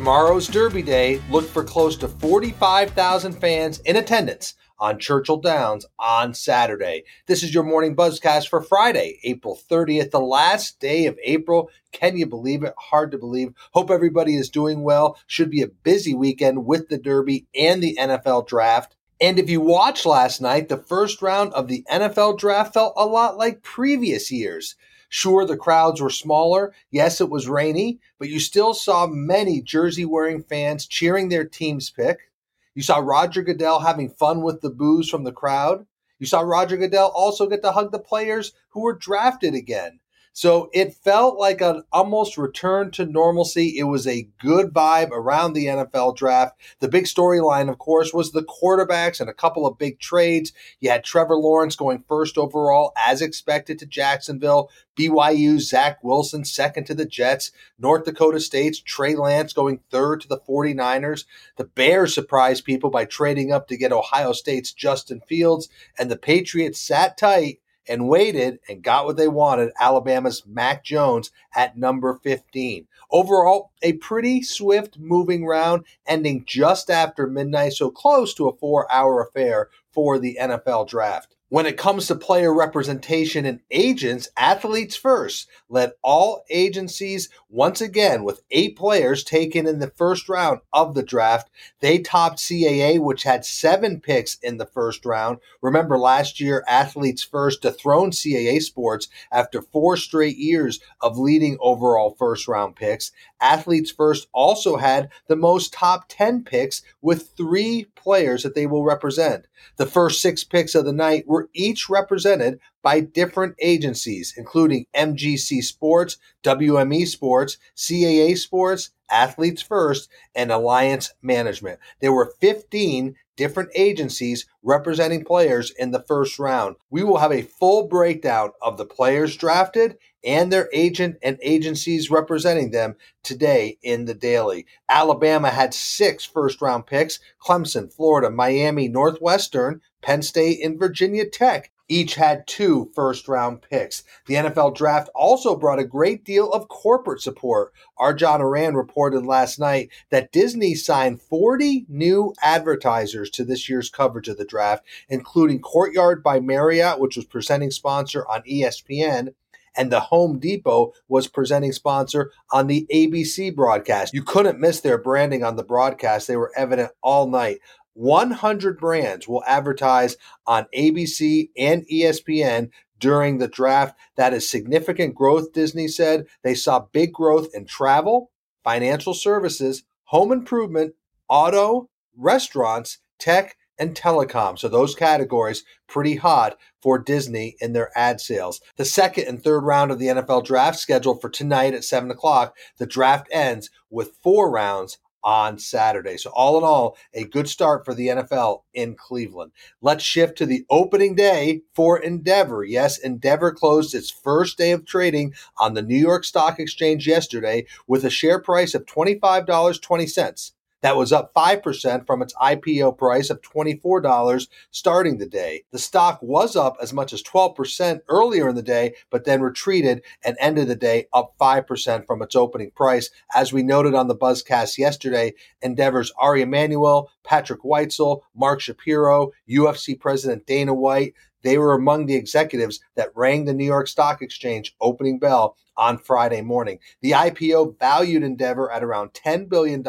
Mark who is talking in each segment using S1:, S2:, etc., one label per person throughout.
S1: Tomorrow's Derby Day, look for close to 45,000 fans in attendance on Churchill Downs on Saturday. This is your morning buzzcast for Friday, April 30th, the last day of April. Can you believe it? Hard to believe. Hope everybody is doing well. Should be a busy weekend with the Derby and the NFL draft. And if you watched last night, the first round of the NFL draft felt a lot like previous years. Sure, the crowds were smaller. Yes, it was rainy, but you still saw many jersey wearing fans cheering their team's pick. You saw Roger Goodell having fun with the boos from the crowd. You saw Roger Goodell also get to hug the players who were drafted again. So it felt like an almost return to normalcy. It was a good vibe around the NFL draft. The big storyline, of course, was the quarterbacks and a couple of big trades. You had Trevor Lawrence going first overall, as expected, to Jacksonville. BYU, Zach Wilson, second to the Jets. North Dakota State's Trey Lance going third to the 49ers. The Bears surprised people by trading up to get Ohio State's Justin Fields. And the Patriots sat tight and waited and got what they wanted Alabama's Mac Jones at number 15. Overall, a pretty swift moving round ending just after midnight, so close to a four hour affair for the NFL draft. When it comes to player representation and agents, Athletes First led all agencies once again with eight players taken in the first round of the draft. They topped CAA, which had seven picks in the first round. Remember, last year, Athletes First dethroned CAA Sports after four straight years of leading overall first round picks. Athletes First also had the most top 10 picks with three players that they will represent. The first six picks of the night were each represented by different agencies, including MGC Sports, WME Sports, CAA Sports, Athletes First, and Alliance Management. There were 15 different agencies representing players in the first round. We will have a full breakdown of the players drafted and their agent and agencies representing them today in the daily. Alabama had six first round picks Clemson, Florida, Miami, Northwestern, Penn State, and Virginia Tech each had two first round picks. The NFL draft also brought a great deal of corporate support. our John Ourand reported last night that Disney signed 40 new advertisers to this year's coverage of the draft, including Courtyard by Marriott, which was presenting sponsor on ESPN, and the Home Depot was presenting sponsor on the ABC broadcast. You couldn't miss their branding on the broadcast. They were evident all night. 100 brands will advertise on ABC and ESPN during the draft. That is significant growth, Disney said. They saw big growth in travel, financial services, home improvement, auto, restaurants, tech, and telecom. So those categories pretty hot for Disney in their ad sales. The second and third round of the NFL draft scheduled for tonight at 7 o'clock. The draft ends with four rounds on Saturday. So, all in all, a good start for the NFL in Cleveland. Let's shift to the opening day for Endeavor. Yes, Endeavor closed its first day of trading on the New York Stock Exchange yesterday with a share price of $25.20. That was up 5% from its IPO price of $24 starting the day. The stock was up as much as 12% earlier in the day, but then retreated and ended the day up 5% from its opening price. As we noted on the Buzzcast yesterday, Endeavor's Ari Emanuel, Patrick Whitesell, Mark Shapiro, UFC President Dana White, they were among the executives that rang the New York Stock Exchange opening bell on Friday morning. The IPO valued Endeavor at around $10 billion.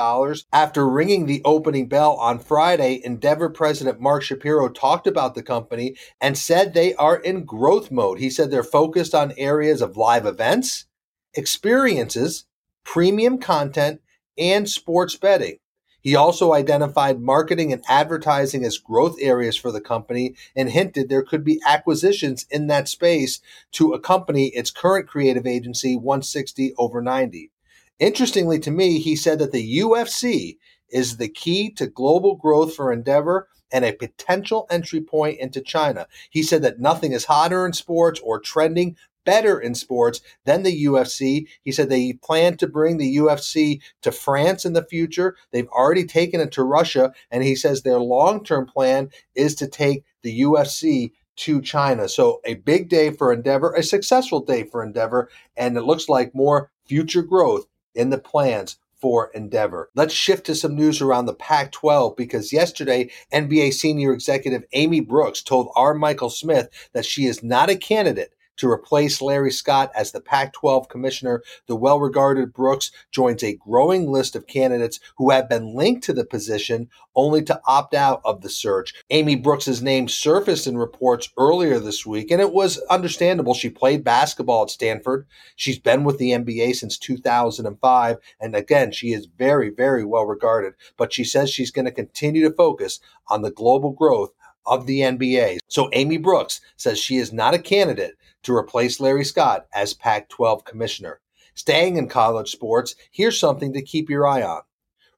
S1: After ringing the opening bell on Friday, Endeavor President Mark Shapiro talked about the company and said they are in growth mode. He said they're focused on areas of live events, experiences, premium content, and sports betting. He also identified marketing and advertising as growth areas for the company and hinted there could be acquisitions in that space to accompany its current creative agency 160 over 90. Interestingly to me, he said that the UFC is the key to global growth for Endeavor and a potential entry point into China. He said that nothing is hotter in sports or trending better in sports than the UFC. He said they plan to bring the UFC to France in the future. They've already taken it to Russia. And he says their long term plan is to take the UFC to China. So a big day for Endeavor, a successful day for Endeavor, and it looks like more future growth in the plans for Endeavor. Let's shift to some news around the Pac 12 because yesterday, NBA senior executive Amy Brooks told our Michael Smith that she is not a candidate to replace Larry Scott as the Pac 12 commissioner. The well regarded Brooks joins a growing list of candidates who have been linked to the position only to opt out of the search. Amy Brooks's name surfaced in reports earlier this week, and it was understandable. She played basketball at Stanford. She's been with the NBA since 2005. And again, she is very, very well regarded. But she says she's going to continue to focus on the global growth of the NBA. So Amy Brooks says she is not a candidate to replace Larry Scott as Pac 12 commissioner. Staying in college sports, here's something to keep your eye on.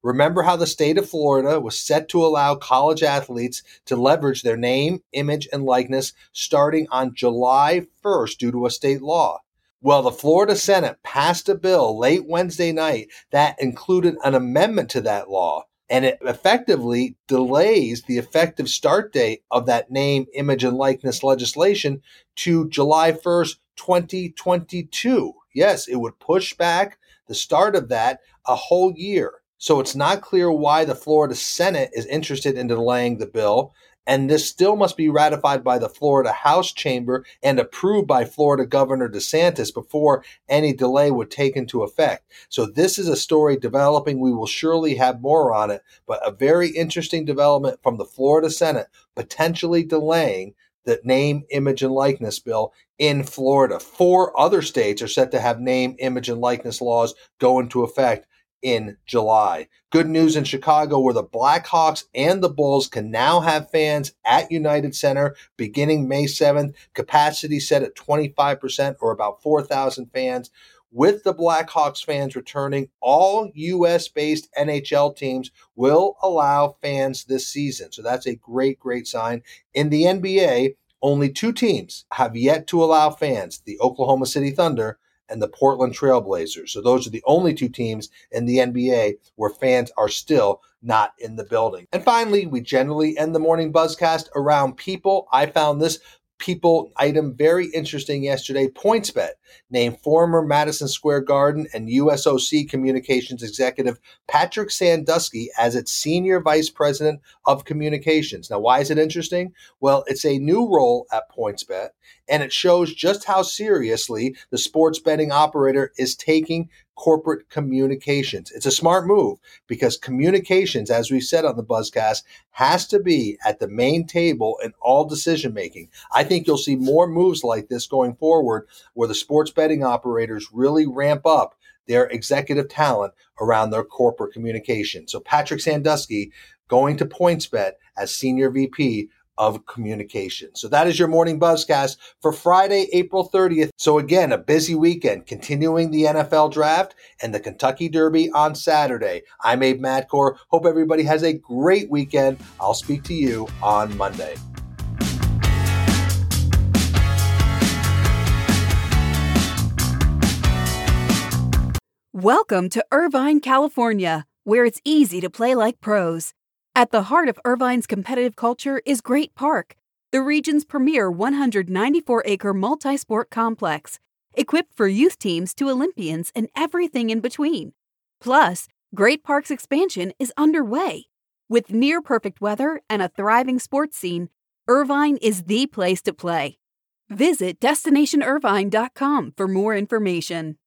S1: Remember how the state of Florida was set to allow college athletes to leverage their name, image, and likeness starting on July 1st due to a state law? Well, the Florida Senate passed a bill late Wednesday night that included an amendment to that law and it effectively delays the effective start date of that name, image, and likeness legislation to July 1st, 2022. Yes, it would push back the start of that a whole year. So it's not clear why the Florida Senate is interested in delaying the bill and this still must be ratified by the Florida House Chamber and approved by Florida Governor DeSantis before any delay would take into effect. So, this is a story developing. We will surely have more on it, but a very interesting development from the Florida Senate potentially delaying the name, image, and likeness bill in Florida. Four other states are set to have name, image, and likeness laws go into effect in July. Good news in Chicago, where the Blackhawks and the Bulls can now have fans at United Center beginning May 7th. Capacity set at 25% or about 4,000 fans. With the Blackhawks fans returning, all US based NHL teams will allow fans this season. So that's a great, great sign. In the NBA, only two teams have yet to allow fans the Oklahoma City Thunder and the Portland Trailblazers. So those are the only two teams in the NBA where fans are still not in the building. And finally, we generally end the morning buzzcast around people. I found this people item very interesting yesterday. PointsBet named former Madison Square Garden and USOC Communications executive Patrick Sandusky as its senior vice president of communications. Now, why is it interesting? Well, it's a new role at PointsBet, and it shows just how seriously the sports betting operator is taking corporate communications. It's a smart move because communications, as we said on the Buzzcast, has to be at the main table in all decision making. I think you'll see more moves like this going forward where the sports betting operators really ramp up their executive talent around their corporate communication. So Patrick Sandusky going to PointsBet as senior VP of communication. So that is your morning buzzcast for Friday, April 30th. So again, a busy weekend, continuing the NFL draft and the Kentucky Derby on Saturday. I'm Abe Madkour. Hope everybody has a great weekend. I'll speak to you on Monday.
S2: Welcome to Irvine, California, where it's easy to play like pros. At the heart of Irvine's competitive culture is Great Park, the region's premier 194 acre multi sport complex, equipped for youth teams to Olympians and everything in between. Plus, Great Park's expansion is underway. With near perfect weather and a thriving sports scene, Irvine is the place to play. Visit destinationirvine.com for more information.